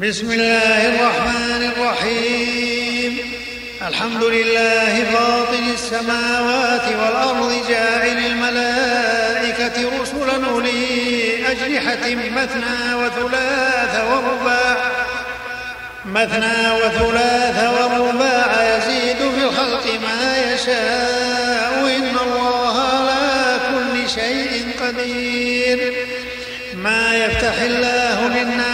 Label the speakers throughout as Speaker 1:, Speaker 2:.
Speaker 1: بسم الله الرحمن الرحيم. الحمد لله فاطر السماوات والأرض جاعل الملائكة رسلا أولي أجنحة مثنى وثلاث ورباع. مثنى وثلاث ورباع يزيد في الخلق ما يشاء. إن الله على كل شيء قدير. ما يفتح الله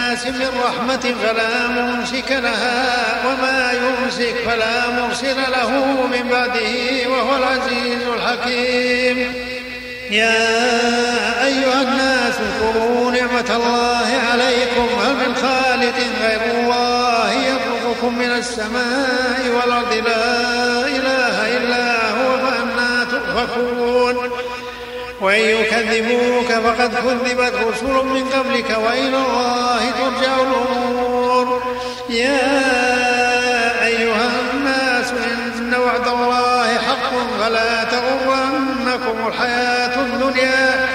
Speaker 1: للناس من رحمة فلا ممسك لها وما يمسك فلا مرسل له من بعده وهو العزيز الحكيم. يا أيها الناس اذكروا نعمة الله عليكم. هل من خالق غير الله يرزقكم من السماء والأرض؟ لا إله إلا هو فأنا تؤفكون. وإن يكذبوك فقد كذبت رسل من قبلك وإلى الله ترجع الأمور. يا أيها الناس إن وعد الله حق فلا تغرنكم الحياة الدنيا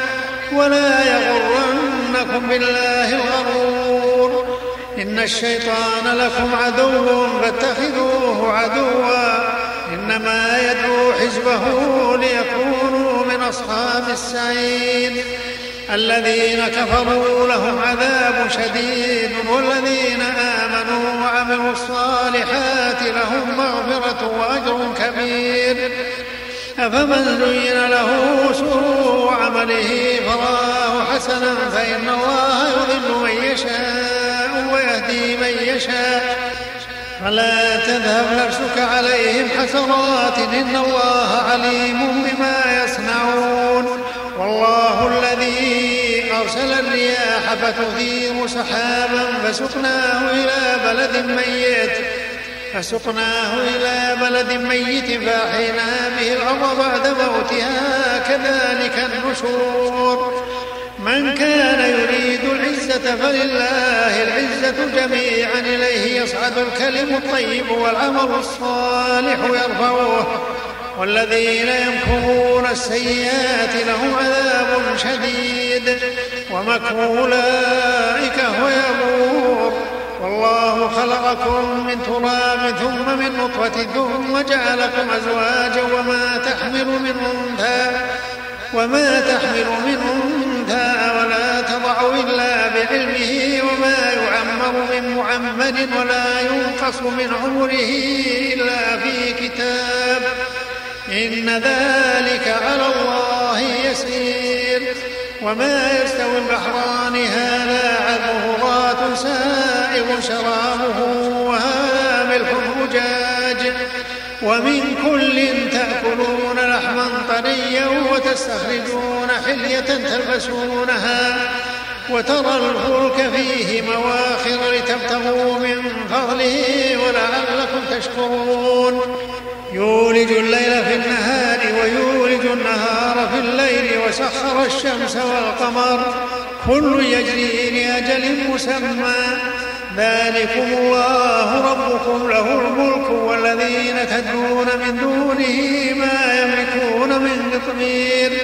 Speaker 1: ولا يغرنكم بالله الغرور. إن الشيطان لكم عدو فاتخذوه عدوا. إنما يدعو حزبه ليكونوا من أصحاب السعير الذين كفروا لهم عذاب شديد والذين آمنوا وعملوا الصالحات لهم مغفرة وأجر كبير. أفمن زين له سوء عمله فراه حسنا فإن الله يضل من يشاء ويهدي من يشاء. فلا تذهب نفسك عليهم حسرات إن الله عليم بما يصنعون. والله الذي أرسل الرياح فتثير سحابا فسقناه إلى بلد ميت فسقناه إلى بلد ميت فأحينا به الأرض بعد موتها كذلك النشور. من كان يريد العزة فلله العزة جميعا إليه يصعد الكلم الطيب والعمل الصالح يرفعه. والذين يمكرون السيئات لهم عذاب شديد. ومكر أولئك هو يبور. والله خلقكم من تراب ثم من نطفة ثم جعلكم أزواجا وما تحمل من أنثى وما تحمل من معمر ولا ينقص من عمره إلا في كتاب. إن ذلك على الله يسير. وما يستوي البحران هذا عذب فرات سائغ شرابه وهذا ملح أجاج ومن كل تأكلون لحما طريا وتستخرجون حلية تلبسونها. وترى الفلك فيه مواخر لتبتغوا من فضله ولعلكم تشكرون. يولج الليل في النهار ويولج النهار في الليل وسخر الشمس والقمر. كل يجري لأجل مسمى. ذلكم الله ربكم له الملك والذين تدعون من دونه ما يملكون من قطمير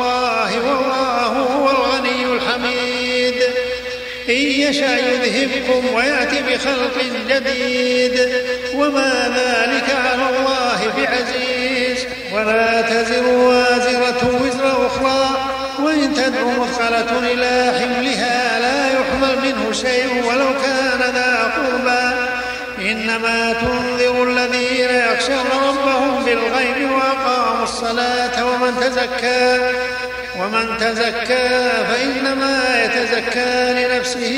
Speaker 1: يشاء يذهبكم ويأتي بخلق جديد. وما ذلك على الله بعزيز. ولا تزر وازرة وزر أخرى. وإن تدعو مثقلة إلى حملها لا يحمل منه شيء ولو كان ذا قربى. إنما تنذر الذين يخشون ربهم بالغيب وأقاموا الصلاة ومن تزكى ومن تزكى فإنما يتزكى لنفسه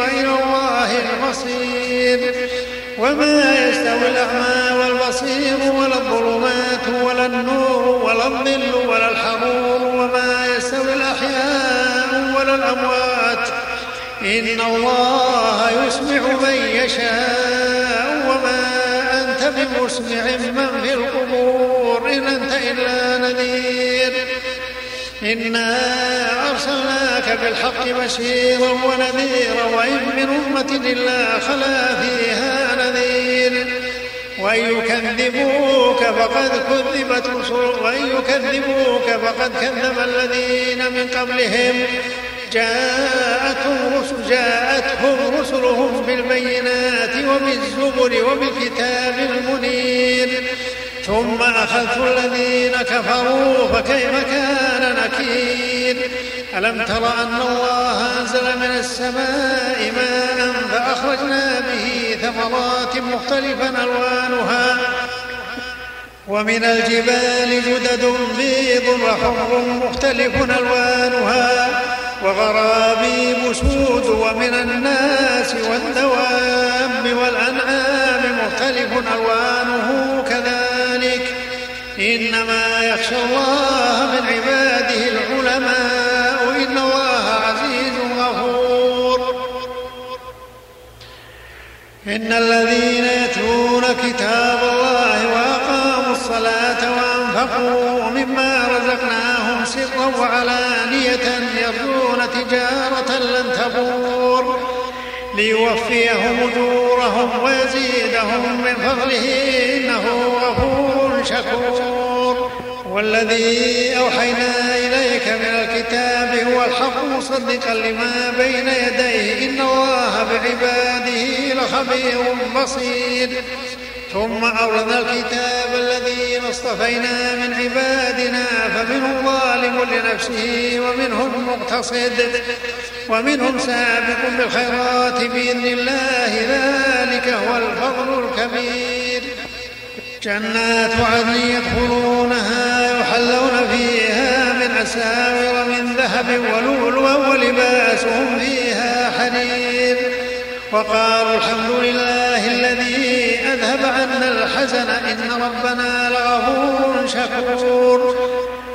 Speaker 1: وإلى الله المصير. وما يستوي الأعمى والبصير ولا الظلمات ولا النور ولا الظل ولا الحرور وما يستوي الأحياء ولا الأموات. إن الله يسمع من يشاء. وما أنت بمسمع من في القبور إن أنت إلا نذير. إنا أرسلناك بالحق بشيرا ونذيرا وإن من أمة إلا خلا فيها نذير. وإن يكذبوك فقد كذبت رسل وإن يكذبوك فقد كذب الذين من قبلهم. جاءتهم رسل جاءتهم رسلهم بالبينات وبالزبر وبالكتاب المنير. ثم أخذت الذين كفروا فكيف كان نكير؟ ألم تر أن الله أنزل من السماء ماء فأخرجنا به ثمرات مختلفا ألوانها ومن الجبال جدد بيض وحمر مختلف ألوانها وغرابيب سود ومن الناس والدواب والأنعام مختلف ألوانه كذلك. إنما يخشى الله من عباده العلماء إن الله عزيز غفور. إن الذين يتلون كتاب الله سرا وعلانية يرجون تجارة لن تبور. ليوفيهم أجورهم ويزيدهم من فضله إنه غفور شكور. والذي أوحينا إليك من الكتاب هو الحق مصدقا لما بين يديه. إن الله بعباده لخبير بصير. ثم أورثنا الكتاب الذين اصطفينا من عبادنا فمنهم ظالم لنفسه ومنهم مقتصد ومنهم سابق بالخيرات بإذن الله. ذلك هو الفضل الكبير. جنات عدن يدخلونها يحلون فيها من أساور من ذهب ولؤلؤا ولباسهم فيها وقالوا الحمد لله الذي أذهب عنا الحزن إن ربنا لغفور شكور.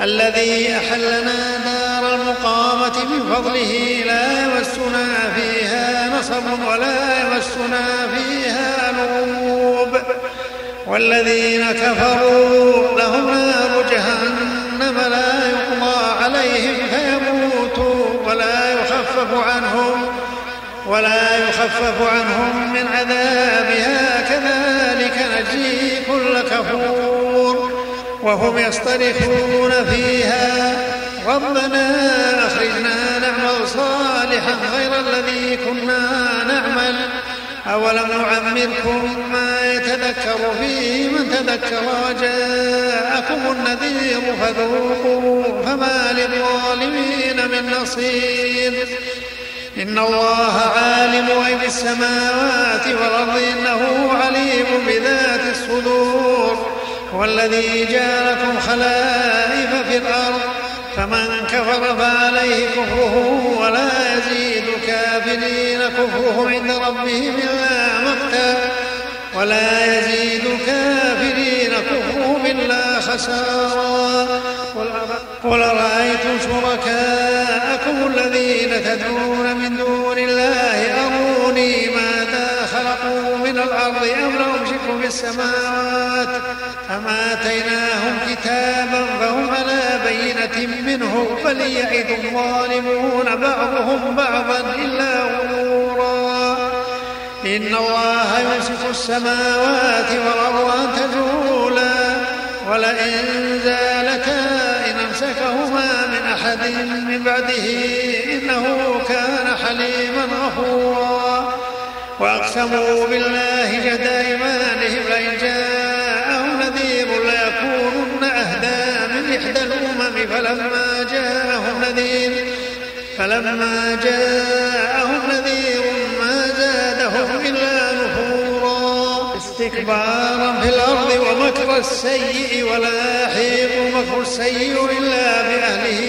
Speaker 1: الذي أحلنا دار المقامة من فضله لا يمسنا فيها نصب ولا يمسنا فيها نوب. والذين كفروا لهم نار جهنم لا يقضى عليهم فيموتوا ولا يخفف عنهم ولا يخفف عنهم من عذابها كذلك نجزي كل كفور. وهم يصطرخون فيها. ربنا أخرجنا نعمل صالحا غير الذي كنا نعمل. أولم نعمركم ما يتذكر فيه من تذكر وجاءكم النذير فذوقوا فما للظالمين من نصير. إن الله عالم غيب السماوات والأرض إنه عليم بذات الصدور. هو الذي جعلكم خلائف في الأرض فمن كفر فعليه كفره ولا يزيد الكافرين كفرهم عند ربهم إلا مقتا. ولا يزيد الكافرين كفرهم إلا خسارا. قل أرأيتم شركاءكم الذين تدعون من دون الله أروني ماذا خلقوا من الأرض أم لهم شرك في السماوات أم آتيناهم كتابا فهم على بينة منه فليعد الظالمون بعضهم بعضا إلا غرورا. إن الله يمسك السماوات والأرض أن تزولا ولئن زالتا إن أمسكهما من أحد من بعده إنه كان حليما غفورا. وأقسموا بالله جهد أيمانهم لئن جاءهم نذير ليكونن أهدى من إحدى الأمم. فلما جاءهم نذير فلما جاءهم نذير ما زادهم إلا نفورا. استكبارا في الأرض ومكر السيء ولا يحيق مكر السيء إلا بأهله